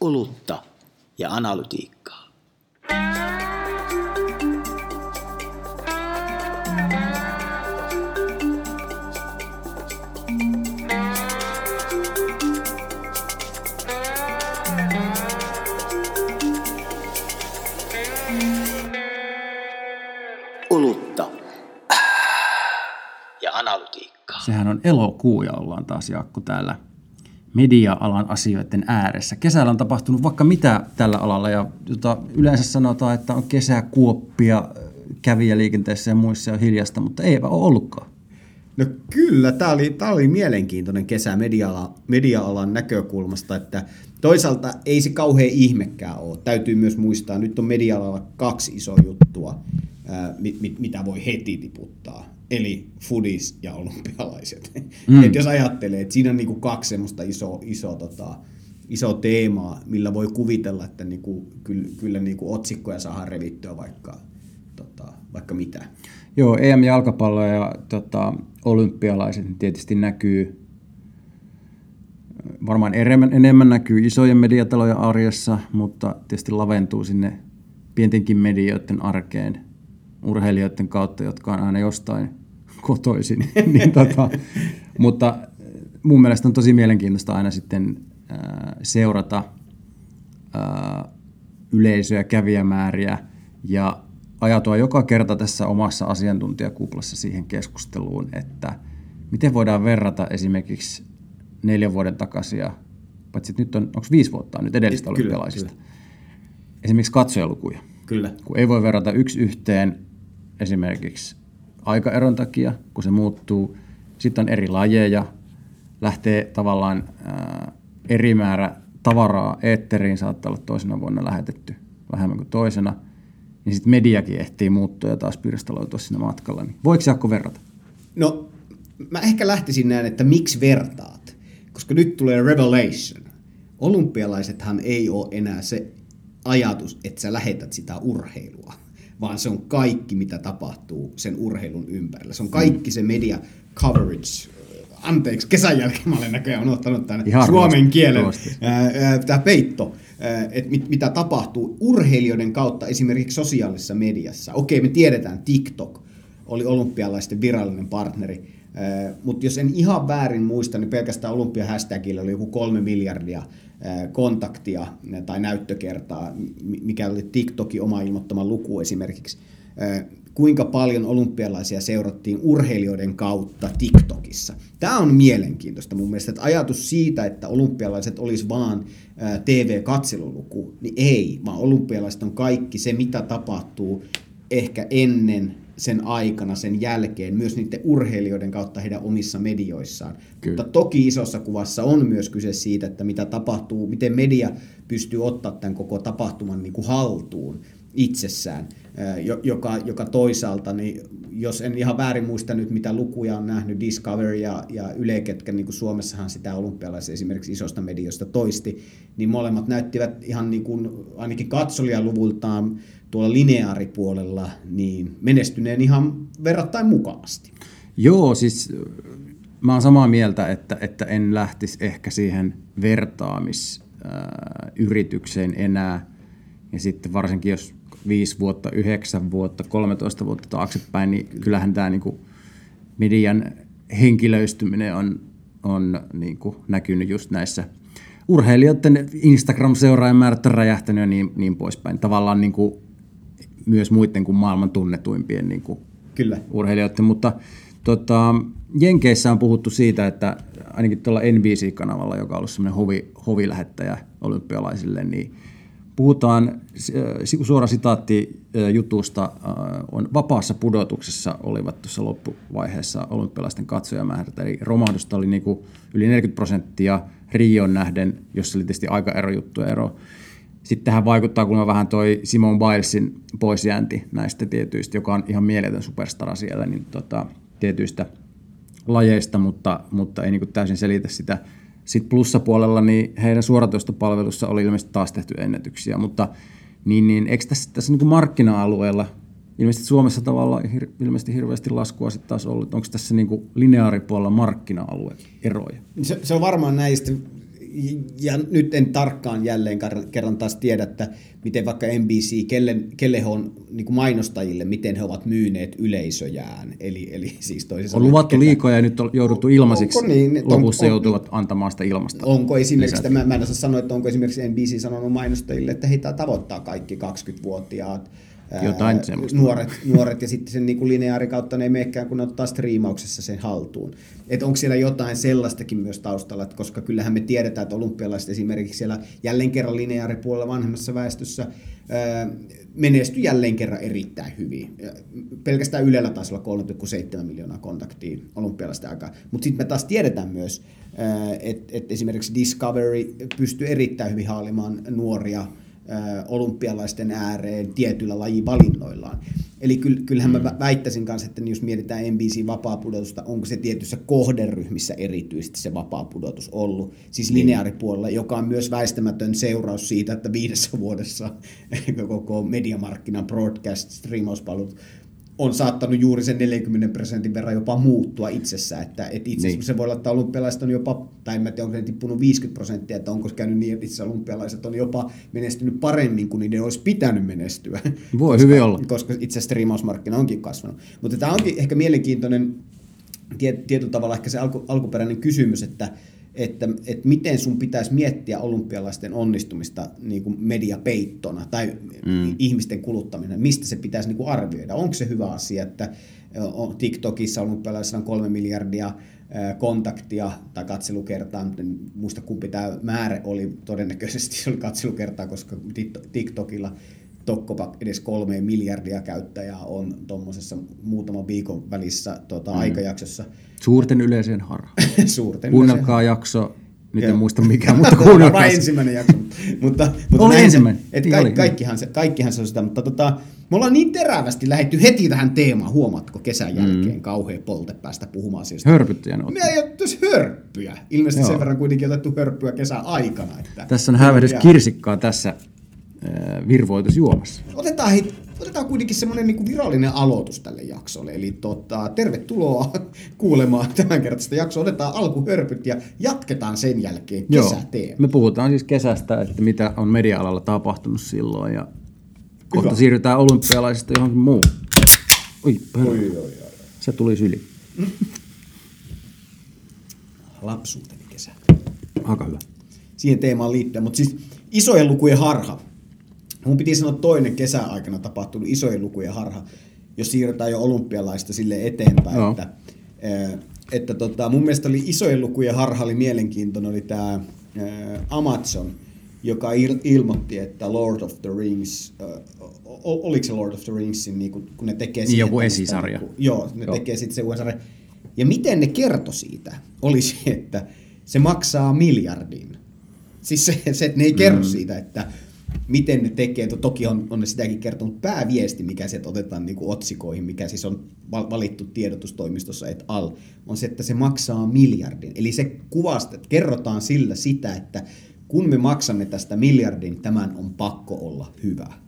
olutta ja analytiikkaa. Olutta ja analytiikkaa. Sehän on elokuu ja ollaan taas Jaakko täällä media-alan asioiden ääressä. Kesällä on tapahtunut vaikka mitä tällä alalla ja jota yleensä sanotaan, että on kesäkuoppia kävijäliikenteessä ja muissa on hiljasta, mutta ei ole ollutkaan. No kyllä, tämä oli, tämä oli mielenkiintoinen kesä media-alan, media-alan näkökulmasta, että toisaalta ei se kauhean ihmekään ole. Täytyy myös muistaa, nyt on media-alalla kaksi isoa juttua, ää, mit, mit, mitä voi heti tiputtaa. Eli foodies ja olympialaiset. Mm. Et jos ajattelee, että siinä on niinku kaksi semmoista isoa, iso, tota, iso teemaa, millä voi kuvitella, että niinku, kyllä, kyllä niinku otsikkoja saadaan revittyä vaikka, tota, vaikka mitä. Joo, EM-jalkapallo ja tota, olympialaiset tietysti näkyy, varmaan enemmän, enemmän näkyy isojen mediatalojen arjessa, mutta tietysti laventuu sinne pientenkin medioiden arkeen urheilijoiden kautta, jotka on aina jostain kotoisin. niin, tota, mutta mun mielestä on tosi mielenkiintoista aina sitten ää, seurata ää, yleisöä, kävijämääriä ja ajatua joka kerta tässä omassa asiantuntijakuplassa siihen keskusteluun, että miten voidaan verrata esimerkiksi neljän vuoden takaisia, paitsi että nyt on, onko viisi vuotta nyt edellistä Kyllä, olympialaisista, kyllä. esimerkiksi katsojalukuja. Kyllä. Kun ei voi verrata yksi yhteen esimerkiksi aikaeron takia, kun se muuttuu. Sitten on eri lajeja, lähtee tavallaan ää, eri määrä tavaraa eetteriin, saattaa olla toisena vuonna lähetetty vähemmän kuin toisena. Niin sitten mediakin ehtii muuttua ja taas pirstaloitua siinä matkalla. Niin voiko Jaakko verrata? No, mä ehkä lähtisin näin, että miksi vertaat? Koska nyt tulee revelation. Olympialaisethan ei ole enää se ajatus, että sä lähetät sitä urheilua, vaan se on kaikki, mitä tapahtuu sen urheilun ympärillä. Se on kaikki se media coverage. Anteeksi, kesän jälkeen mä olen näköjään unohtanut tämän Ihan suomen ruosti, kielen, tämä peitto, että mit, mitä tapahtuu urheilijoiden kautta esimerkiksi sosiaalisessa mediassa. Okei, me tiedetään, TikTok oli olympialaisten virallinen partneri, mutta jos en ihan väärin muista, niin pelkästään olympiahashtagilla oli joku kolme miljardia kontaktia tai näyttökertaa, mi- mikä oli TikTokin oma ilmoittama luku esimerkiksi. Kuinka paljon olympialaisia seurattiin urheilijoiden kautta TikTokissa. Tämä on mielenkiintoista mun mielestä, että ajatus siitä, että olympialaiset olisi vaan TV-katseluluku, niin ei, vaan olympialaiset on kaikki se, mitä tapahtuu ehkä ennen sen aikana, sen jälkeen, myös niiden urheilijoiden kautta heidän omissa medioissaan. Kyllä. Mutta toki isossa kuvassa on myös kyse siitä, että mitä tapahtuu, miten media pystyy ottaa tämän koko tapahtuman niin kuin haltuun itsessään, ää, jo- joka, joka toisaalta, niin jos en ihan väärin muista nyt, mitä lukuja on nähnyt, Discovery ja, ja Yle, ketkä niin kuin Suomessahan sitä olympialaisia esimerkiksi isosta mediosta toisti, niin molemmat näyttivät ihan niin kuin, ainakin katsolijaluvultaan tuolla lineaaripuolella niin menestyneen ihan verrattain mukavasti. Joo, siis mä oon samaa mieltä, että, että en lähtisi ehkä siihen vertaamisyritykseen enää. Ja sitten varsinkin jos 5 vuotta, 9 vuotta, 13 vuotta taaksepäin, niin kyllähän tämä niin median henkilöistyminen on, on niin kuin näkynyt just näissä urheilijoiden Instagram-seuraajamäärät on räjähtänyt ja niin, niin poispäin. Tavallaan niin kuin myös muiden kuin maailman tunnetuimpien niin kuin Kyllä. urheilijoiden, mutta tota, Jenkeissä on puhuttu siitä, että ainakin tuolla NBC-kanavalla, joka on ollut semmoinen hovi, hovilähettäjä olympialaisille, niin puhutaan, äh, suora sitaatti äh, jutusta, äh, on vapaassa pudotuksessa olivat tuossa loppuvaiheessa olympialaisten katsojamäärät, eli romahdusta oli niin kuin yli 40 prosenttia Rion nähden, jossa oli tietysti aika ero juttu ero. Sitten tähän vaikuttaa kuulemma vähän toi Simon Bilesin poisjäänti näistä tietyistä, joka on ihan mieletön superstara siellä, niin tota, tietyistä lajeista, mutta, mutta ei niin täysin selitä sitä. Sitten plussapuolella niin heidän suoratoistopalvelussa oli ilmeisesti taas tehty ennätyksiä, mutta niin, niin, eikö tässä, tässä niin markkina-alueella, ilmeisesti Suomessa tavallaan hir, ilmeisesti hirveästi laskua sitten taas ollut, onko tässä niin lineaaripuolella markkina-alue eroja? Se, se on varmaan näistä ja nyt en tarkkaan jälleen kerran taas tiedä, että miten vaikka NBC, kelle, kelle he on niin mainostajille, miten he ovat myyneet yleisöjään. Eli, eli siis toisin On luvattu ketä, liikoja ja nyt on jouduttu ilmaisiksi. Onko niin, Lopussa on, joutuvat antamaan sitä ilmasta. Onko esimerkiksi, mä, mä en osaa sanoa, että onko esimerkiksi NBC sanonut mainostajille, että heitä tavoittaa kaikki 20-vuotiaat jotain nuoret, nuoret ja sitten sen niin kuin lineaarikautta ne ei menekään, kun ne ottaa striimauksessa sen haltuun. Että onko siellä jotain sellaistakin myös taustalla, että koska kyllähän me tiedetään, että olympialaiset esimerkiksi siellä jälleen kerran lineaaripuolella vanhemmassa väestössä menestyi jälleen kerran erittäin hyvin. Pelkästään Ylellä taisi olla 3,7 miljoonaa kontaktia olympialaisten aikaa. Mutta sitten me taas tiedetään myös, että et esimerkiksi Discovery pystyy erittäin hyvin haalimaan nuoria olympialaisten ääreen tietyillä lajivalinnoillaan. Eli kyllähän mä mm. väittäisin kanssa, että jos mietitään NBCin vapaa-pudotusta, onko se tietyissä kohderyhmissä erityisesti se vapaa-pudotus ollut, siis niin. lineaaripuolella, joka on myös väistämätön seuraus siitä, että viidessä vuodessa koko mediamarkkinan broadcast streamauspalvelut on saattanut juuri sen 40 prosentin verran jopa muuttua itsessään. Että, että itse niin. se voi olla, että olympialaiset on jopa, tai en tiedä, onko ne tippunut 50 prosenttia, että onko käynyt niin, että itse olympialaiset on jopa menestynyt paremmin kuin niiden olisi pitänyt menestyä. Voi koska, hyvin olla. Koska itse striimausmarkkina onkin kasvanut. Mutta tämä onkin ehkä mielenkiintoinen tietyllä tavalla ehkä se alku, alkuperäinen kysymys, että, että, että miten sun pitäisi miettiä olympialaisten onnistumista niin kuin mediapeittona tai mm. ihmisten kuluttaminen, mistä se pitäisi niin kuin arvioida. Onko se hyvä asia, että TikTokissa olympialaisilla on kolme miljardia kontaktia tai katselukertaa, en muista kumpi tämä määrä oli, todennäköisesti se oli katselukertaa, koska TikTokilla Tokkopa edes kolme miljardia käyttäjää on tuommoisessa muutaman viikon välissä tuota, mm. aikajaksossa. Suurten yleiseen harhaan. Suurten Kuunnelkaa jakso, nyt en muista mikä, mutta kuunnelkaa. Vain ensimmäinen jakso. mutta, mutta oli ensimmäinen. Et niin ka- oli. kaikkihan, se, kaikkihan se on sitä, mutta tota, me ollaan niin terävästi lähetty heti tähän teemaan, huomaatko kesän jälkeen, mm. kauhean polte päästä puhumaan asioista. Hörpyttyjä ne Me ei ottaisi hörppyjä. Ilmeisesti Joo. sen verran kuitenkin otettu hörppyä kesän aikana. Että tässä on hävedys kirsikkaa tässä virvoitus juomassa. Otetaan, hei, otetaan kuitenkin semmoinen niin virallinen aloitus tälle jaksolle. Eli tota, tervetuloa kuulemaan tämän kertaista jaksoa. Otetaan alkuhörpyt ja jatketaan sen jälkeen kesäteema. Me puhutaan siis kesästä, että mitä on media-alalla tapahtunut silloin ja kohta Hyvä. siirrytään olympialaisista johonkin muuhun. Oi, oi, oi, oi, Se tuli syli. Lapsuuteni kesä. Aika hyvä. Siihen teemaan liittyen, mutta siis isojen lukujen harha Mun piti sanoa toinen kesäaikana tapahtunut isojen lukujen harha, jos siirrytään jo olympialaista sille eteenpäin, no. että, että tota, mun mielestä oli isojen lukujen harha oli mielenkiintoinen, oli tämä Amazon, joka il, ilmoitti, että Lord of the Rings, äh, oliko se Lord of the Ringsin, niin kun, kun ne tekee... Niin joku esisarja. Niin joo, ne joo. tekee sitten se sarja. Ja miten ne kertoi siitä, oli se, että se maksaa miljardin. Siis se, se että ne ei kerro mm. siitä, että miten ne tekee, toki on, on ne sitäkin kertonut, pääviesti, mikä sieltä otetaan niin kuin otsikoihin, mikä siis on valittu tiedotustoimistossa et al, on se, että se maksaa miljardin. Eli se kuvasta, kerrotaan sillä sitä, että kun me maksamme tästä miljardin, tämän on pakko olla hyvä.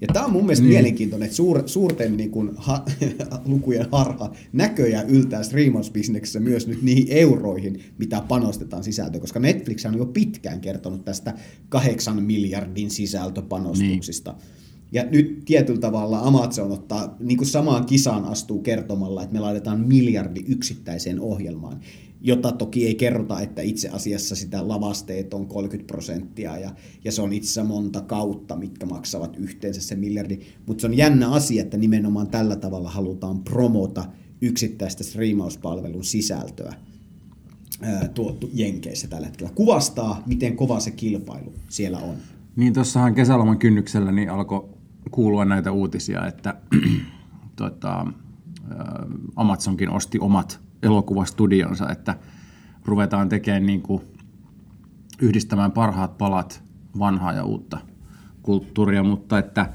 Ja tämä on mun mielestä niin. mielenkiintoinen, että suur, suurten niin kuin, ha, lukujen harha näköjään yltää streamausbisneksessä myös nyt niihin euroihin, mitä panostetaan sisältöön, koska Netflix on jo pitkään kertonut tästä kahdeksan miljardin sisältöpanostuksista. Niin. Ja nyt tietyllä tavalla Amazon ottaa niin kuin samaan kisaan astuu kertomalla, että me laitetaan miljardi yksittäiseen ohjelmaan jota toki ei kerrota, että itse asiassa sitä lavasteet on 30 prosenttia ja, ja se on itse monta kautta, mitkä maksavat yhteensä se miljardi. Mutta se on jännä asia, että nimenomaan tällä tavalla halutaan promota yksittäistä striimauspalvelun sisältöä tuottu Jenkeissä tällä hetkellä. Kuvastaa, miten kova se kilpailu siellä on. Niin tuossahan kesäloman kynnyksellä niin alkoi kuulua näitä uutisia, että tota, Amazonkin osti omat elokuvastudionsa, että ruvetaan tekemään niin kuin yhdistämään parhaat palat vanhaa ja uutta kulttuuria, mutta että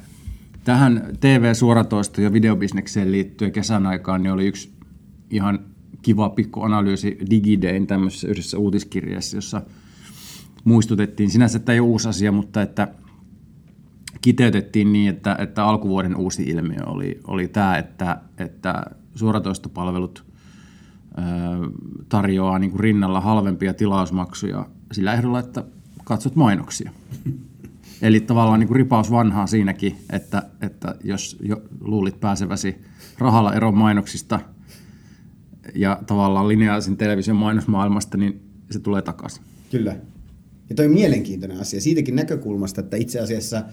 tähän TV-suoratoisto- ja videobisnekseen liittyen kesän aikaan niin oli yksi ihan kiva pikku analyysi Digidayn tämmöisessä yhdessä uutiskirjassa, jossa muistutettiin. Sinänsä, että ei ole uusi asia, mutta että kiteytettiin niin, että, että alkuvuoden uusi ilmiö oli, oli tämä, että, että suoratoistopalvelut tarjoaa niin kuin rinnalla halvempia tilausmaksuja sillä ehdolla, että katsot mainoksia. Eli tavallaan niin kuin ripaus vanhaa siinäkin, että, että jos jo luulit pääseväsi rahalla eron mainoksista ja tavallaan lineaarisen television mainosmaailmasta, niin se tulee takaisin. Kyllä. Ja toi on mielenkiintoinen asia siitäkin näkökulmasta, että itse asiassa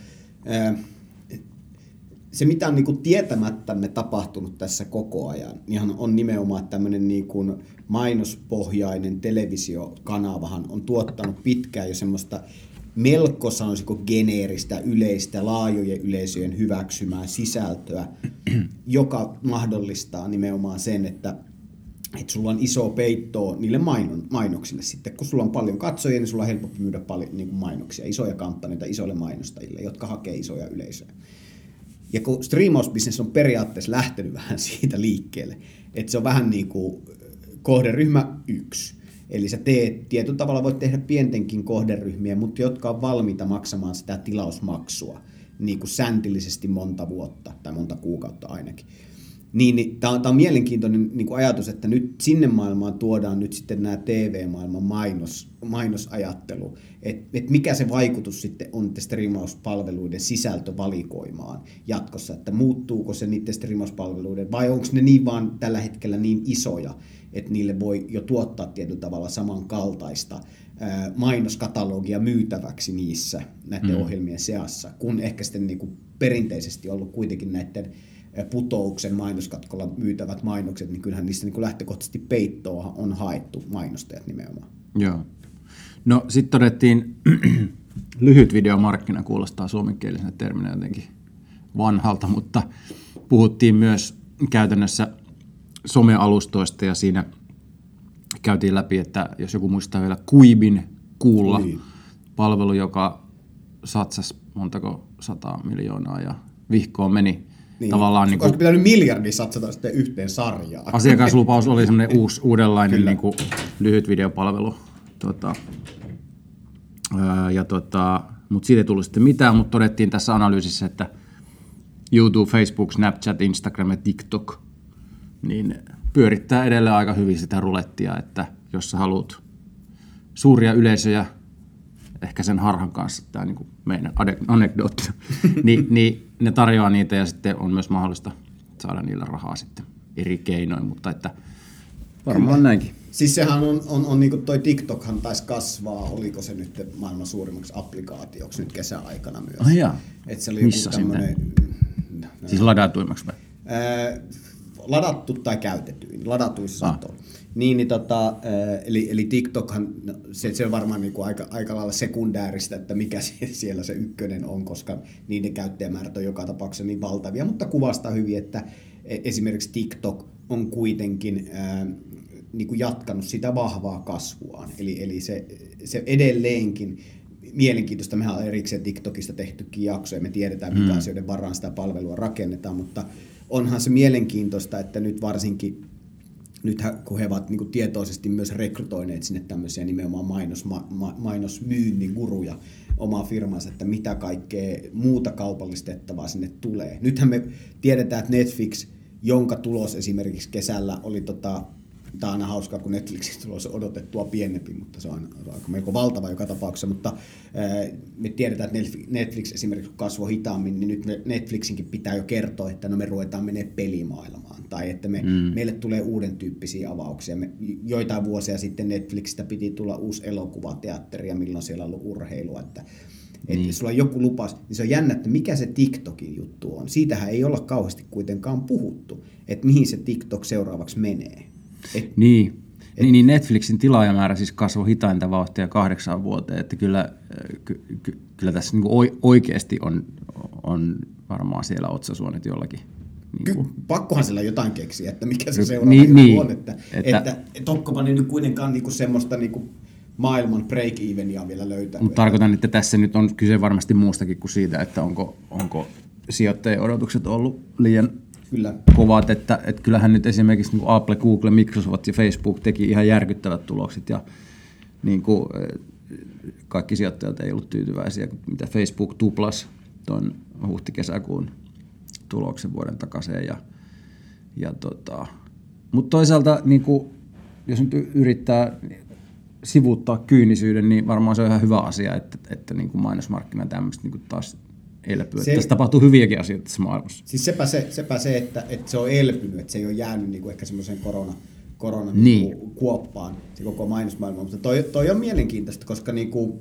se, mitä on niin kuin tietämättämme tapahtunut tässä koko ajan, niin on nimenomaan tämmöinen niin kuin mainospohjainen televisiokanavahan on tuottanut pitkään jo semmoista melko sanoisiko geneeristä, yleistä, laajojen yleisöjen hyväksymää sisältöä, joka mahdollistaa nimenomaan sen, että että sulla on iso peitto niille mainon, mainoksille sitten. Kun sulla on paljon katsojia, niin sulla on helpompi myydä paljon niin kuin mainoksia, isoja kampanjoita isoille mainostajille, jotka hakee isoja yleisöjä. Ja kun striimausbisnes on periaatteessa lähtenyt vähän siitä liikkeelle, että se on vähän niin kuin kohderyhmä yksi. Eli sä teet, tietyllä tavalla voit tehdä pientenkin kohderyhmiä, mutta jotka on valmiita maksamaan sitä tilausmaksua niin kuin säntillisesti monta vuotta tai monta kuukautta ainakin. Niin, niin tämä on, on mielenkiintoinen niin kuin ajatus, että nyt sinne maailmaan tuodaan nyt sitten nämä TV-maailman mainos, mainosajattelu, että et mikä se vaikutus sitten on striimauspalveluiden sisältövalikoimaan jatkossa, että muuttuuko se niiden striimauspalveluiden vai onko ne niin vaan tällä hetkellä niin isoja, että niille voi jo tuottaa tietyllä tavalla samankaltaista mainoskatalogia myytäväksi niissä näiden mm. ohjelmien seassa, kun ehkä sitten niin kuin perinteisesti ollut kuitenkin näiden putouksen mainoskatkolla myytävät mainokset, niin kyllähän niistä niin lähtökohtaisesti peittoa on haettu mainostajat nimenomaan. Joo. No sitten todettiin, lyhyt videomarkkina kuulostaa suomenkielisenä terminä jotenkin vanhalta, mutta puhuttiin myös käytännössä somealustoista ja siinä käytiin läpi, että jos joku muistaa vielä Kuibin kuulla Kui. palvelu, joka satsasi montako sata miljoonaa ja vihkoon meni niin. Tavallaan niin kuin, pitänyt miljardi satsata sitten yhteen sarjaan. Asiakaslupaus oli semmoinen uusi, uudenlainen niin kuin, lyhyt videopalvelu. Tota, ja tota, mutta siitä ei tullut sitten mitään, mutta todettiin tässä analyysissä, että YouTube, Facebook, Snapchat, Instagram ja TikTok niin pyörittää edelleen aika hyvin sitä rulettia, että jos sä haluat suuria yleisöjä, ehkä sen harhan kanssa, tämä niin meidän anekdootti, niin, niin ne tarjoaa niitä ja sitten on myös mahdollista saada niillä rahaa sitten eri keinoin, mutta että varmaan Kyllä. näinkin. Siis sehän on, on, on niin kuin toi TikTokhan taisi kasvaa, oliko se nyt maailman suurimmaksi applikaatioksi nyt kesäaikana myös. Ah, jaa. Et se oli Missä tämmönen, Siis ladatuimmaksi vai? Ää, ladattu tai käytetyin, ladatuissa ah. Niin, niin tota, eli, eli TikTokhan, no, se, se on varmaan niin kuin aika, aika lailla sekundääristä, että mikä siellä se ykkönen on, koska niiden käyttäjämäärät on joka tapauksessa niin valtavia, mutta kuvastaa hyvin, että e, esimerkiksi TikTok on kuitenkin ää, niin kuin jatkanut sitä vahvaa kasvuaan. Eli, eli se, se edelleenkin mielenkiintoista. Mehän on erikseen TikTokista tehtykin jaksoja, me tiedetään, mitä mm. asioiden varaan sitä palvelua rakennetaan, mutta onhan se mielenkiintoista, että nyt varsinkin nythän kun he ovat niin tietoisesti myös rekrytoineet sinne tämmöisiä nimenomaan mainos, ma, ma, mainosmyynnin guruja omaa firmansa, että mitä kaikkea muuta kaupallistettavaa sinne tulee. Nythän me tiedetään, että Netflix, jonka tulos esimerkiksi kesällä oli tota, Tämä on aina hauskaa, kun Netflixistä tulos odotettua pienempi, mutta se on aika melko valtava joka tapauksessa. Mutta me tiedetään, että Netflix esimerkiksi kasvoi hitaammin, niin nyt Netflixinkin pitää jo kertoa, että no me ruvetaan menee pelimaailmaan. Tai että me, mm. meille tulee uuden tyyppisiä avauksia. Me, joitain vuosia sitten Netflixistä piti tulla uusi elokuvateatteri ja milloin siellä on ollut urheilua. Että, että niin. sulla on joku lupaus, niin se on jännä, että mikä se TikTokin juttu on. Siitähän ei olla kauheasti kuitenkaan puhuttu, että mihin se TikTok seuraavaksi menee. Et, niin. Et, niin, niin Netflixin tilaajamäärä siis kasvoi hitainta vauhtia kahdeksan vuoteen, että kyllä, ky, ky, kyllä tässä niin oikeasti on, on varmaan siellä otsasuonet jollakin. Niin kuin. pakkohan sillä jotain keksiä, että mikä se seuraava niin, niin, on. Että, että, että, että onkopa ne nyt kuitenkaan niin kuin semmoista niin kuin maailman break-evenia vielä löytää. Mutta tarkoitan, että tässä nyt on kyse varmasti muustakin kuin siitä, että onko, onko sijoittajien odotukset ollut liian Kyllä. kovat, että, että kyllähän nyt esimerkiksi niin Apple, Google, Microsoft ja Facebook teki ihan järkyttävät tulokset ja niin kuin, eh, kaikki sijoittajat ei ollut tyytyväisiä, mitä Facebook tuplas tuon huhti-kesäkuun tuloksen vuoden takaisin. Ja, ja tota, mutta toisaalta, niin kuin, jos nyt yrittää sivuuttaa kyynisyyden, niin varmaan se on ihan hyvä asia, että, että niin kuin mainosmarkkina tämmöistä niin kuin taas elpyy. Se, tässä tapahtuu hyviäkin asioita tässä maailmassa. Siis sepä se, sepä se että, että se on elpynyt, että se ei ole jäänyt niin kuin ehkä semmoiseen korona, korona Niin. niin. kuin kuoppaan, se koko mainosmaailma. Mutta toi, toi on mielenkiintoista, koska niin kuin,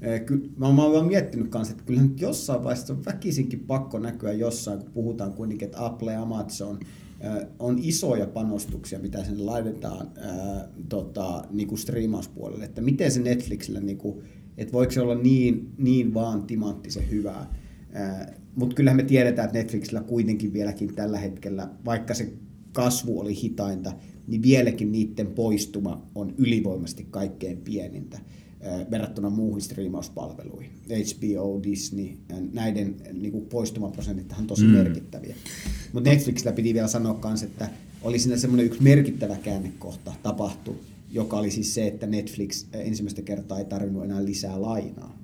eh, ky, mä, oon vaan miettinyt kanssa, että kyllähän nyt jossain vaiheessa on väkisinkin pakko näkyä jossain, kun puhutaan kuitenkin, että Apple ja Amazon eh, on isoja panostuksia, mitä sinne laitetaan ää, tota, niin kuin striimauspuolelle, että miten se Netflixillä, niin kuin, että voiko se olla niin, niin vaan timanttisen hyvää. Mutta kyllähän me tiedetään, että Netflixillä kuitenkin vieläkin tällä hetkellä, vaikka se kasvu oli hitainta, niin vieläkin niiden poistuma on ylivoimasti kaikkein pienintä verrattuna muuhun striimauspalveluihin. HBO, Disney, näiden niin kuin poistumaprosentit on tosi mm. merkittäviä. Mutta Netflixillä piti vielä sanoa myös, että oli siinä semmoinen yksi merkittävä käännekohta tapahtui, joka oli siis se, että Netflix ensimmäistä kertaa ei tarvinnut enää lisää lainaa.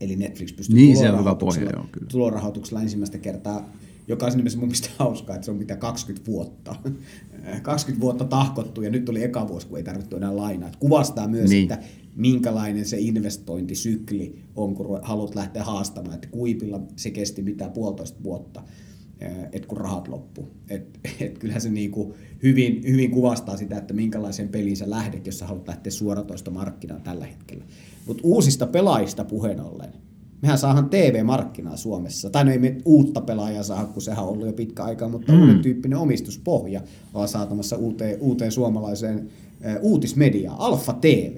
Eli Netflix pystyy Niin, se on hyvä tulorahoituksella- pohja, joo, kyllä. tulorahoituksella ensimmäistä kertaa, joka on mielessä mun mielestä hauskaa, että se on mitä 20 vuotta. 20 vuotta tahkottu ja nyt oli eka vuosi, kun ei tarvittu enää lainaa. Et kuvastaa myös, Niin. että minkälainen se investointisykli on, kun haluat lähteä haastamaan. Että kuipilla se kesti mitä puolitoista vuotta, että kun rahat loppu. Et, et kyllähän se niinku hyvin, hyvin kuvastaa sitä, että minkälaiseen peliin sä lähdet, jos sä haluat lähteä suoratoista markkinaan tällä hetkellä. Mutta uusista pelaajista puheen ollen, mehän saahan TV-markkinaa Suomessa. Tai no ei me uutta pelaajaa saa, kun sehän on ollut jo pitkä aikaa, mutta mm. uuden tyyppinen omistuspohja ollaan saatamassa uuteen, uuteen suomalaiseen äh, uutismediaan, Alfa TV.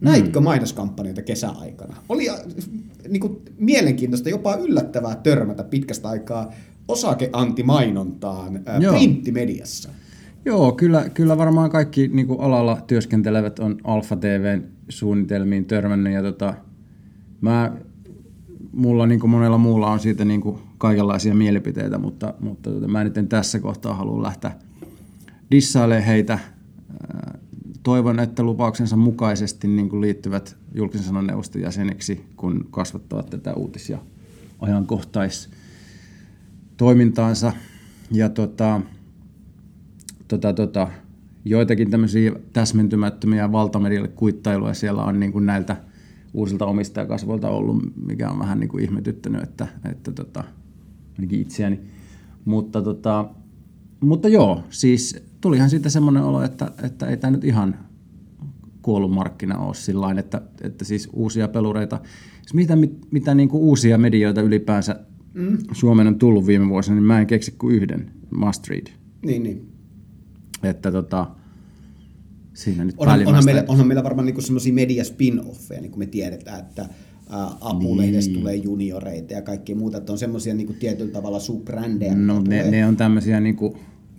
Näitkö mainoskampanjoita kesäaikana? Oli äh, niin kuin, mielenkiintoista, jopa yllättävää törmätä pitkästä aikaa osakeantimainontaan Joo. printtimediassa. Joo, kyllä, kyllä varmaan kaikki niin kuin alalla työskentelevät on Alfa TVn suunnitelmiin törmännyt ja tota, mä, mulla niin kuin monella muulla on siitä niin kuin kaikenlaisia mielipiteitä, mutta, mutta tota, mä nyt en tässä kohtaa halua lähteä dissailemaan heitä. Toivon, että lupauksensa mukaisesti niin kuin liittyvät julkisen sanan neuvoston jäseniksi, kun kasvattavat tätä uutis- ja ajankohtais toimintaansa. Ja tota, tota, tota, joitakin tämmöisiä täsmentymättömiä valtamedialle kuittailuja siellä on niin kuin näiltä uusilta omistajakasvoilta ollut, mikä on vähän niin kuin ihmetyttänyt, että, että tota, ainakin itseäni. Mutta, tota, mutta joo, siis tulihan siitä semmoinen olo, että, että ei tämä nyt ihan kuollut markkina ole sillä että, että siis uusia pelureita, siis mitä, mit- mitä niin kuin uusia medioita ylipäänsä mm. Suomeen on tullut viime vuosina, niin mä en keksi kuin yhden, Must Read. Niin, niin. Että tota, siinä nyt Onhan, onhan, meillä, onhan meillä varmaan niinku semmoisia media spin-offeja, niin kuin me tiedetään, että ää, Apulehdestä Niin. tulee junioreita ja kaikkea muuta, että on semmoisia niinku tietyllä tavalla subbrändejä. No, ne, tulee. ne on tämmöisiä niin kuin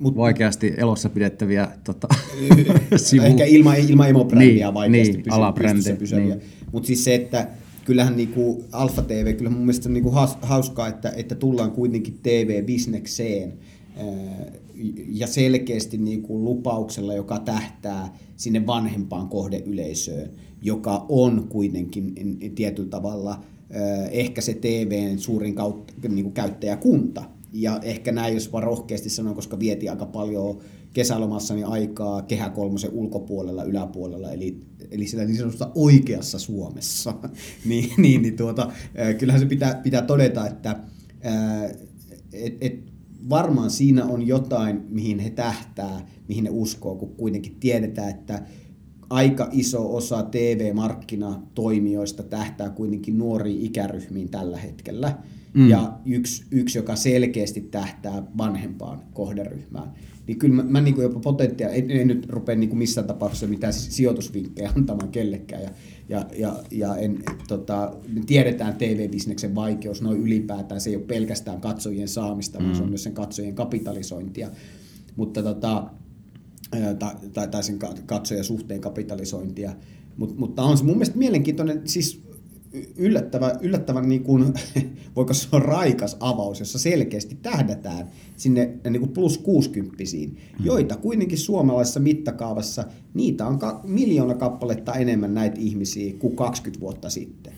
Mut- vaikeasti elossa pidettäviä tota, sivu... Ehkä ilman, ilman emobrändiä Niin, vaikeasti niin, pysy, alabrändi, pysyviä. niin. Mutta siis se, että kyllähän niinku Alfa TV, kyllä mun mielestä on niinku haus- hauskaa, että, että tullaan kuitenkin TV-bisnekseen ja selkeästi niinku lupauksella, joka tähtää sinne vanhempaan kohdeyleisöön, joka on kuitenkin tietyllä tavalla ehkä se TVn suurin kautta, niinku käyttäjäkunta. Ja ehkä näin, jos vaan rohkeasti sanon, koska vietiin aika paljon kesälomassani aikaa Kehä kolmosen ulkopuolella, yläpuolella, eli, eli siellä niin sanotusta oikeassa Suomessa, niin, niin, niin tuota, äh, kyllähän se pitää, pitää todeta, että et, et varmaan siinä on jotain, mihin he tähtää, mihin ne uskoo, kun kuitenkin tiedetään, että aika iso osa TV-markkinatoimijoista tähtää kuitenkin nuoriin ikäryhmiin tällä hetkellä. Mm. Ja yksi, yksi, joka selkeästi tähtää vanhempaan kohderyhmään. Niin kyllä mä, mä niin kuin jopa potentiaa, en, en nyt rupea niin kuin missään tapauksessa mitään sijoitusvinkkejä antamaan kellekään. Ja, ja, ja, ja en, tota, me tiedetään TV-bisneksen vaikeus noin ylipäätään. Se ei ole pelkästään katsojien saamista, mm. vaan se on myös sen katsojien kapitalisointia. Mutta tota, tai, tai, tai sen ka- katsojasuhteen kapitalisointia. Mut, mutta on se mun mielestä mielenkiintoinen, siis yllättävä, yllättävän niin kuin, voiko se olla raikas avaus, jossa selkeästi tähdätään sinne niin kuin plus 60 joita kuitenkin suomalaisessa mittakaavassa, niitä on ka- miljoona kappaletta enemmän näitä ihmisiä kuin 20 vuotta sitten.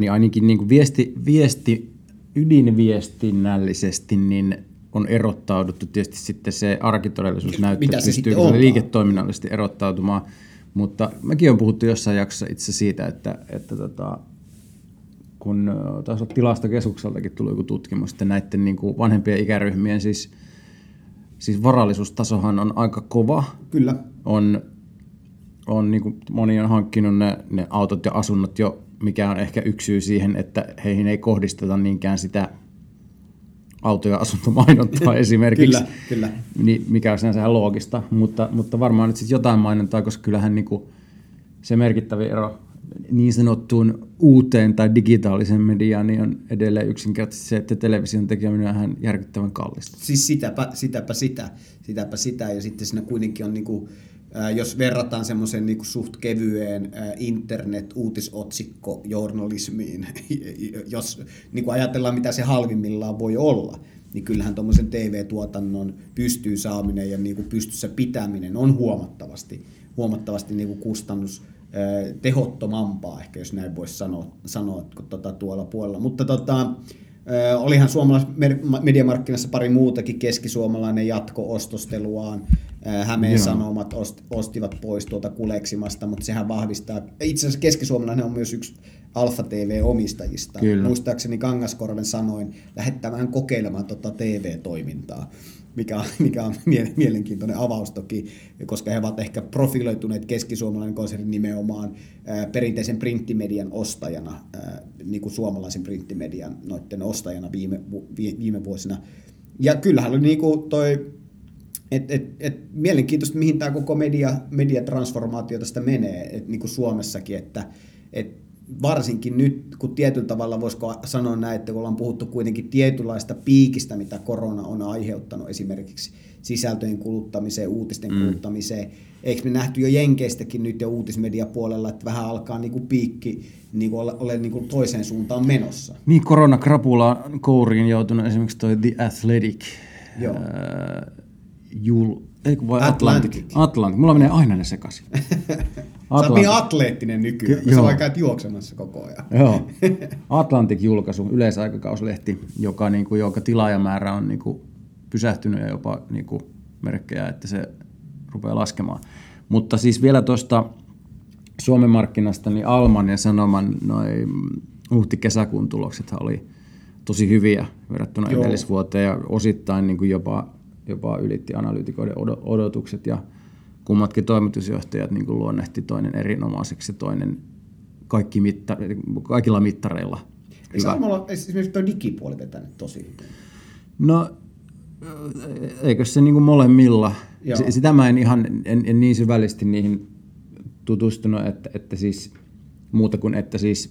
niin ainakin niin kuin viesti, viesti, ydinviestinnällisesti niin on erottauduttu. Tietysti sitten se arkitodellisuus näyttää, Mitä että se pystyy liiketoiminnallisesti erottautumaan. Mutta mäkin on puhuttu jossain jaksossa itse siitä, että, että tota, kun taas on tilastokeskukseltakin tullut joku tutkimus, että näiden niin kuin vanhempien ikäryhmien siis, siis varallisuustasohan on aika kova. Kyllä. On, on niin kuin moni on hankkinut ne, ne autot ja asunnot jo, mikä on ehkä yksi syy siihen, että heihin ei kohdisteta niinkään sitä auto- ja asuntomainontaa esimerkiksi. Kyllä, kyllä. Niin, mikä on sinänsä loogista, mutta, mutta varmaan nyt sitten jotain mainontaa, koska kyllähän niin kuin se merkittävä ero niin sanottuun uuteen tai digitaaliseen mediaan niin on edelleen yksinkertaisesti se, että television tekeminen on ihan järkyttävän kallista. Siis sitäpä, sitäpä sitä, sitäpä sitä ja sitten siinä kuitenkin on niinku, ää, jos verrataan semmoisen niinku suht kevyeen internet-uutisotsikko-journalismiin, jos niinku ajatellaan mitä se halvimmillaan voi olla, niin kyllähän tuommoisen TV-tuotannon pystyy saaminen ja niinku pystyssä pitäminen on huomattavasti, huomattavasti niinku kustannus ää, tehottomampaa, ehkä jos näin voisi sanoa, sanoa kuin tota tuolla puolella. Mutta tota, Ö, olihan suomalaisessa mediamarkkinassa pari muutakin keskisuomalainen jatko ostosteluaan. Ö, Hämeen Joo. Sanomat ost, ostivat pois tuolta Kuleksimasta, mutta sehän vahvistaa. Itse asiassa keskisuomalainen on myös yksi Alfa TV-omistajista. Kyllä. Muistaakseni Kangaskorven sanoin lähettää vähän kokeilemaan tuota TV-toimintaa, mikä on, mikä on mie- mielenkiintoinen avaus toki, koska he ovat ehkä profiloituneet keskisuomalainen konserni nimenomaan perinteisen printtimedian ostajana, niin kuin suomalaisen printtimedian noiden ostajana viime, viime vuosina. Ja kyllähän oli niin kuin toi et, et, et, mielenkiintoista, mihin tämä koko media, mediatransformaatio tästä menee, et, niin kuin Suomessakin, että et varsinkin nyt, kun tietyllä tavalla voisiko sanoa näin, että kun ollaan puhuttu kuitenkin tietynlaista piikistä, mitä korona on aiheuttanut esimerkiksi sisältöjen kuluttamiseen, uutisten mm. kuluttamiseen. Eikö me nähty jo Jenkeistäkin nyt jo uutismediapuolella, että vähän alkaa niinku piikki niinku olla, olla niinku toiseen suuntaan menossa. Niin koronakrapula kouriin joutunut esimerkiksi toi The Athletic. Joo. Ää, jul, ei kun vai Atlantic. Atlantic. Atlantic. Mulla menee aina ne sekaisin. Sä oot niin atleettinen nykyään, Ky- sä käyt juoksemassa koko ajan. Joo. Atlantic-julkaisu, yleisaikakauslehti, joka, niin kuin, joka tilaajamäärä on niin kuin, pysähtynyt ja jopa niin kuin, merkkejä, että se rupeaa laskemaan. Mutta siis vielä tuosta Suomen markkinasta, niin Alman ja Sanoman noin huhti-kesäkuun tulokset oli tosi hyviä verrattuna Joo. edellisvuoteen ja osittain niin kuin jopa, jopa ylitti analyytikoiden odo- odotukset ja kummatkin toimitusjohtajat niin kuin luonnehti toinen erinomaiseksi ja toinen kaikki mitta, kaikilla mittareilla. Eikö Salmalla esimerkiksi tuo digipuoli vetänyt tosi hyvin? No, eikö se niin kuin molemmilla? Joo. Sitä mä en ihan en, en niin syvällisesti niihin tutustunut, että, että siis muuta kuin että siis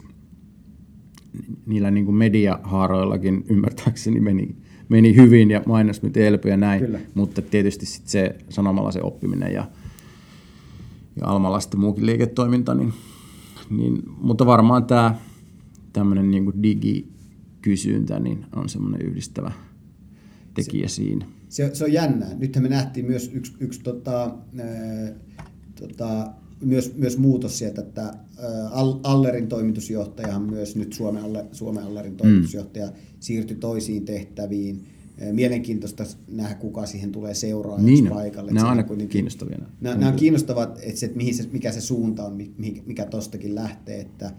niillä niin kuin mediahaaroillakin ymmärtääkseni meni, meni hyvin ja mainos nyt elpyi ja näin, Kyllä. mutta tietysti sit se sanomalla se oppiminen ja, ja Almalla sitten muukin liiketoiminta, niin, niin, mutta varmaan tämä tämmöinen niin digikysyntä niin on semmoinen yhdistävä tekijä siinä. Se, se on jännää. Nythän me nähtiin myös yksi, yksi tota, ää, tota, myös, myös muutos sieltä, että Allerin toimitusjohtajahan myös nyt Suomen, Suomen Allerin toimitusjohtaja mm. siirtyi toisiin tehtäviin. Mielenkiintoista nähdä, kuka siihen tulee seuraajaksi Niin, paikalle. nämä on aina kuitenkin- kiinnostavia. nämä. Nämä, on kiinnostavat, että, se, että mihin se, mikä se suunta on, mihin, mikä tostakin lähtee, että,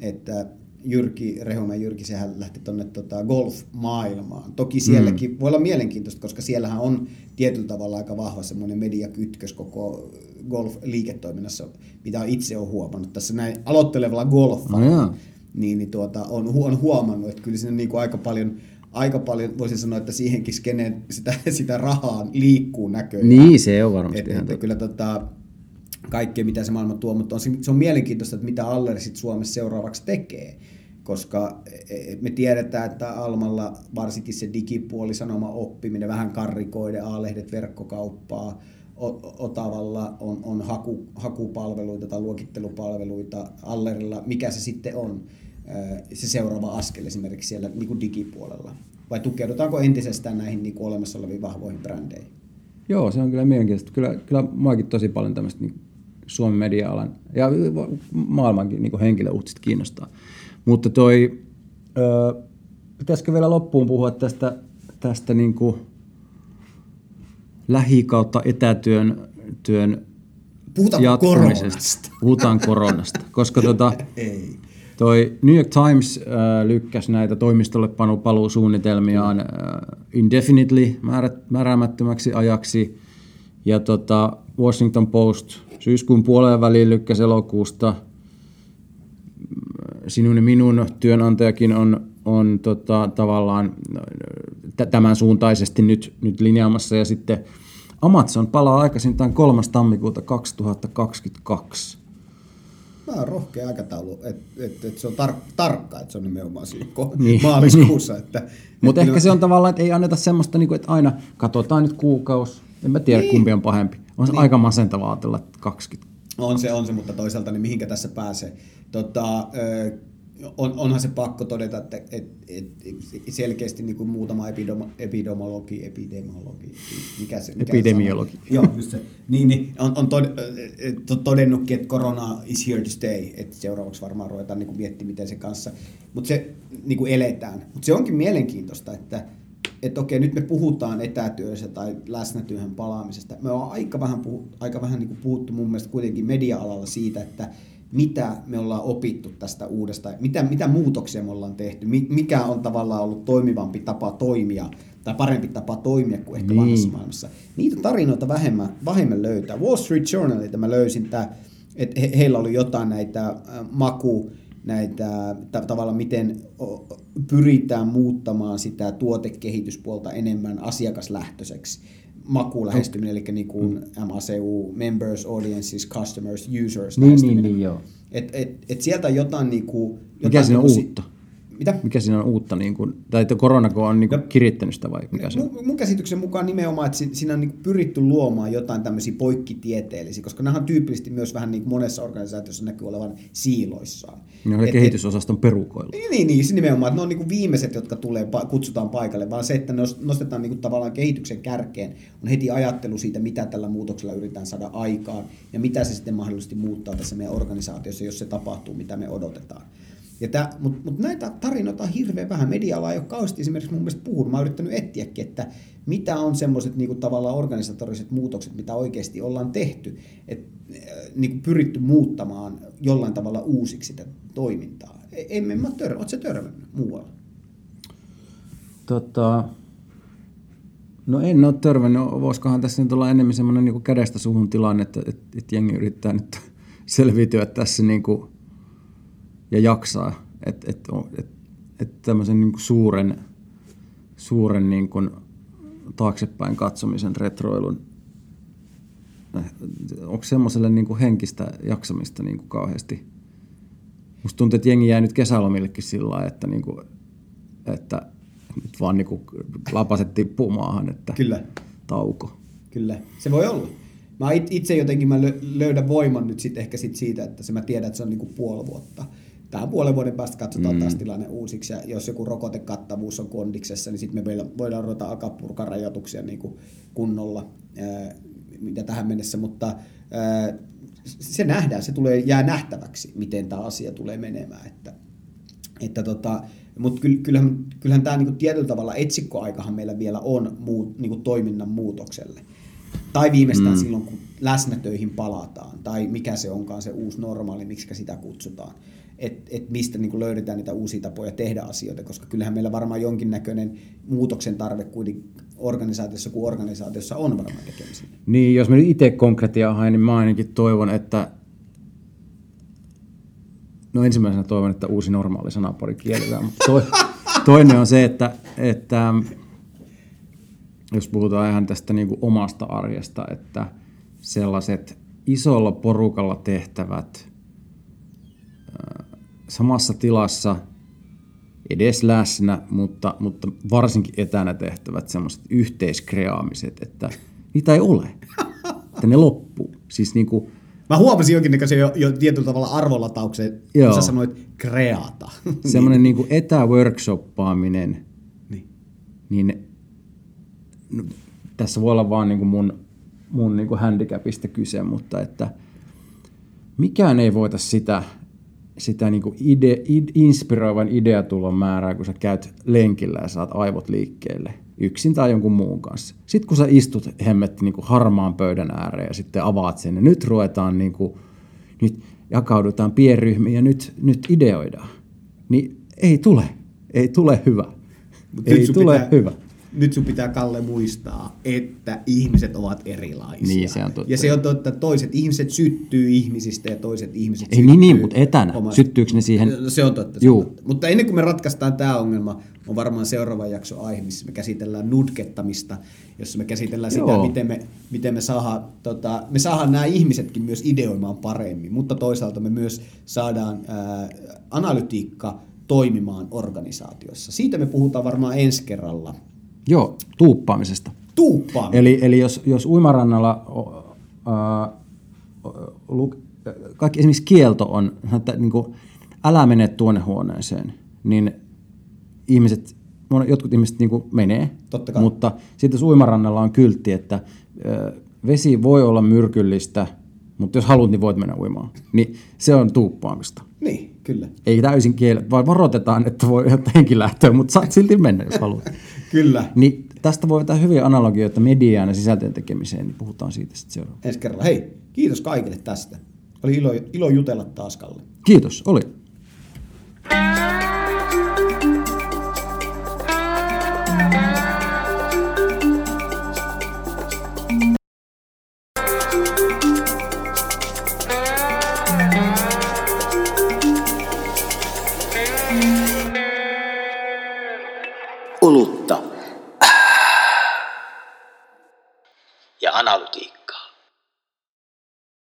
että Jyrki, Rehumäen Jyrki, sehän lähti tuonne tota golf-maailmaan. Toki sielläkin mm. voi olla mielenkiintoista, koska siellähän on tietyllä tavalla aika vahva semmoinen mediakytkös koko golf-liiketoiminnassa, mitä itse olen huomannut tässä näin aloittelevalla golfalla. No niin, niin tuota, on, on huomannut, että kyllä siinä niin kuin aika paljon aika paljon, voisin sanoa, että siihenkin skeneen sitä, sitä rahaa liikkuu näköjään. Niin, se on varmasti Et, ihan et, totta. kyllä tota, kaikkea, mitä se maailma tuo, mutta on, se- se on mielenkiintoista, että mitä Aller sit Suomessa seuraavaksi tekee. Koska e, me tiedetään, että Almalla varsinkin se digipuoli, sanoma oppiminen, vähän karrikoiden, A-lehdet, verkkokauppaa, Otavalla on, on haku, hakupalveluita tai luokittelupalveluita, Allerilla, mikä se sitten on ää, se seuraava askel esimerkiksi siellä niin kuin digipuolella? Vai tukeudutaanko entisestään näihin niin kuin olemassa oleviin vahvoihin brändeihin? Joo, se on kyllä mielenkiintoista. Kyllä, kyllä muakin tosi paljon tämmöistä niin Suomen media-alan ja maailmankin niin henkilöuutiset kiinnostaa. Mutta toi, ö, pitäisikö vielä loppuun puhua tästä, tästä niin kuin lähi- kautta etätyön työn jatkumisesta. koronasta? Puhutaan koronasta, koska tota, Ei. toi New York Times äh, lykkäsi näitä toimistolle paluusuunnitelmiaan äh, indefinitely määrät, määräämättömäksi ajaksi. Ja tota, Washington Post syyskuun puoleen väliin lykkäsi elokuusta. Sinun ja minun työnantajakin on, on tota, tavallaan t- tämän suuntaisesti nyt, nyt linjaamassa. Ja sitten Amazon palaa aikaisintaan 3. tammikuuta 2022. Tämä on rohkea aikataulu, että et, et se on tar- tarkka, että se on nimenomaan ko- Niin. maaliskuussa. Että, Mutta ehkä se on tavallaan, että ei anneta semmoista, niinku, että aina katsotaan nyt kuukausi. En mä tiedä, niin. kumpi on pahempi. On se niin. aika masentavaa ajatella, että 20. On se, on se, mutta toisaalta niin mihinkä tässä pääsee. Tota, on, onhan se pakko todeta, että et, et, selkeästi niin kuin muutama epidemo, epidemiologi, epidemiologi, mikä se, mikä Epidemiologi. Se? Joo, just se. Niin, niin on, on tod, to- todennutkin, että korona is here to stay, että seuraavaksi varmaan ruvetaan niin kuin miettimään, miten se kanssa, mutta se niin kuin eletään. Mutta se onkin mielenkiintoista, että että okei, nyt me puhutaan etätyössä tai läsnätyöhön palaamisesta. Me ollaan aika vähän, puhu, aika vähän niin kuin puhuttu mun mielestä kuitenkin media-alalla siitä, että mitä me ollaan opittu tästä uudesta, mitä, mitä muutoksia me ollaan tehty, mi- mikä on tavallaan ollut toimivampi tapa toimia tai parempi tapa toimia kuin ehkä Niin. vanhassa maailmassa. Niitä tarinoita vähemmän, vähemmän löytää. Wall Street Journalilta mä löysin tämä, että he, heillä oli jotain näitä äh, maku, näitä ta- tavallaan miten o- pyritään muuttamaan sitä tuotekehityspuolta enemmän asiakaslähtöiseksi makulähestyminen, eli niin kuin MACU, Members, Audiences, Customers, Users Niin, lähestyminen. niin, niin, joo. Et, et, et sieltä jotain niinku... Mikä jotain siinä on niinku uutta? Mitä? Mikä siinä on uutta, niin kuin, tai että koronako on niin kuin No. kirittänyt sitä vai mikä se on? Mun, mun käsityksen mukaan nimenomaan, että si- siinä on niin pyritty luomaan jotain tämmöisiä poikkitieteellisiä, koska nämä on tyypillisesti myös vähän niin kuin monessa organisaatiossa näkyy olevan siiloissaan. Ne on Et- kehitysosaston perukoilla. Niin, niin, niin nimenomaan, että ne on niin kuin viimeiset, jotka tulee, kutsutaan paikalle, vaan se, että ne nos- nostetaan niin kuin tavallaan kehityksen kärkeen, on heti ajattelu siitä, mitä tällä muutoksella yritetään saada aikaan ja mitä se sitten mahdollisesti muuttaa tässä meidän organisaatiossa, jos se tapahtuu, mitä me odotetaan. Mutta mut näitä tarinoita on hirveän vähän. Media-ala ei ole kauheasti esimerkiksi mun mielestä puhunut. Mä oon yrittänyt etsiäkin, että mitä on semmoiset niinku tavallaan organisatoriset muutokset, mitä oikeasti ollaan tehty. Et, äh, niinku pyritty muuttamaan jollain tavalla uusiksi sitä toimintaa. Emme mä törmännyt. Oletko törmännyt muualla? Tota, no en ole törmännyt. Voisikohan tässä nyt olla enemmän semmoinen niin kädestä suhun tilanne, että, että, että jengi yrittää nyt selviytyä tässä niin kuin, ja jaksaa. Että et, et, et tämmöisen niin kuin suuren, suuren niin kuin taaksepäin katsomisen retroilun onko semmoiselle niin kuin henkistä jaksamista niin kuin kauheasti? Musta tuntuu, että jengi jää nyt kesälomillekin sillä lailla, että, niin kuin, että nyt vaan niin kuin lapaset tippuu maahan, että Kyllä. tauko. Kyllä, se voi olla. Mä it- itse jotenkin mä lö- löydän voiman nyt sit ehkä sit siitä, että se mä tiedän, että se on niinku puoli vuotta. Tähän puolen vuoden päästä katsotaan mm. taas tilanne uusiksi, ja jos joku rokotekattavuus on kondiksessa, niin sitten me voidaan ruveta alkaa purkaa rajoituksia niinku kunnolla, ää, mitä tähän mennessä, mutta se nähdään, se tulee, jää nähtäväksi, miten tämä asia tulee menemään, että että tota, mutta kyllähän, kyllähän tämä niinku tietyllä tavalla etsikkoaikahan meillä vielä on muu, niinku toiminnan muutokselle. Tai viimeistään mm. silloin, kun läsnätöihin palataan, tai mikä se onkaan se uusi normaali, miksi sitä kutsutaan. Että et mistä niinku löydetään niitä uusia tapoja tehdä asioita, koska kyllähän meillä varmaan jonkinnäköinen muutoksen tarve kuitenkin organisaatiossa kuin organisaatiossa on varmaan tekemisen. Niin, jos mä nyt itse konkretiaa haen, niin mä ainakin toivon, että No ensimmäisenä toivon, että uusi normaali sanapari kielletään, mutta to, toinen on se, että, että jos puhutaan ihan tästä niin kuin omasta arjesta, että sellaiset isolla porukalla tehtävät samassa tilassa edes läsnä, mutta, mutta varsinkin etänä tehtävät semmoiset yhteiskreaamiset, että niitä ei ole, että ne loppuu. Siis niin kuin, Mä huomasin jonkinnäköisen jo, jo tietyllä tavalla arvolatauksen, kun sä sanoit kreata. semmoinen niin etäworkshoppaaminen, niin. niin no, tässä voi olla vaan niin kuin mun, mun niin kuin handicapista kyse, mutta että mikään ei voita sitä, sitä niin kuin ide, id, inspiroivan ideatulon määrää, kun sä käyt lenkillä ja saat aivot liikkeelle yksin tai jonkun muun kanssa. Sitten kun sä istut hemmetti niin kuin harmaan pöydän ääreen ja sitten avaat sen, ja nyt ruvetaan, niin kuin, nyt jakaudutaan pienryhmiin ja nyt, nyt ideoidaan, niin ei tule, ei tule hyvä. Mut ei tule pitää, hyvä. Nyt sun pitää, Kalle, muistaa, että ihmiset ovat erilaisia. Niin, se on totta. Ja se on totta, että toiset ihmiset syttyy ihmisistä ja toiset ihmiset Ei niin, niin, mutta etänä. omasta- Syttyykö ne siihen? Se on totta. Se Juu. on totta. Mutta ennen kuin me ratkaistaan tämä ongelma, on varmaan seuraava jakso aihe, missä me käsitellään nudkettamista, jossa me käsitellään sitä, Joo. miten me, miten me saadaan, tota, me saadaan nämä ihmisetkin myös ideoimaan paremmin, mutta toisaalta me myös saadaan ää, analytiikka toimimaan organisaatiossa. Siitä me puhutaan varmaan ensi kerralla. Joo, tuuppaamisesta. Tuuppaan. Eli, eli jos, jos uimarannalla lu, kaikki esimerkiksi kielto on, että niin kuin, älä mene tuonne huoneeseen, niin ihmiset, jotkut ihmiset niin kuin menee, Totta kai. mutta sitten jos uimarannalla on kyltti, että vesi voi olla myrkyllistä, mutta jos haluat, niin voit mennä uimaan. Niin se on tuuppaamista. Niin, kyllä. Ei täysin kielletty, vaan varoitetaan, että voi ottaa henkilähtöä, mutta saat silti mennä, jos haluat. Kyllä. Niin tästä voi vetää hyviä analogioita mediaan ja sisältöjen tekemiseen, niin puhutaan siitä sitten seuraavaksi. Ensi kerralla. Hei, kiitos kaikille tästä. Oli ilo, ilo jutella taas, Kalle. Kiitos, oli.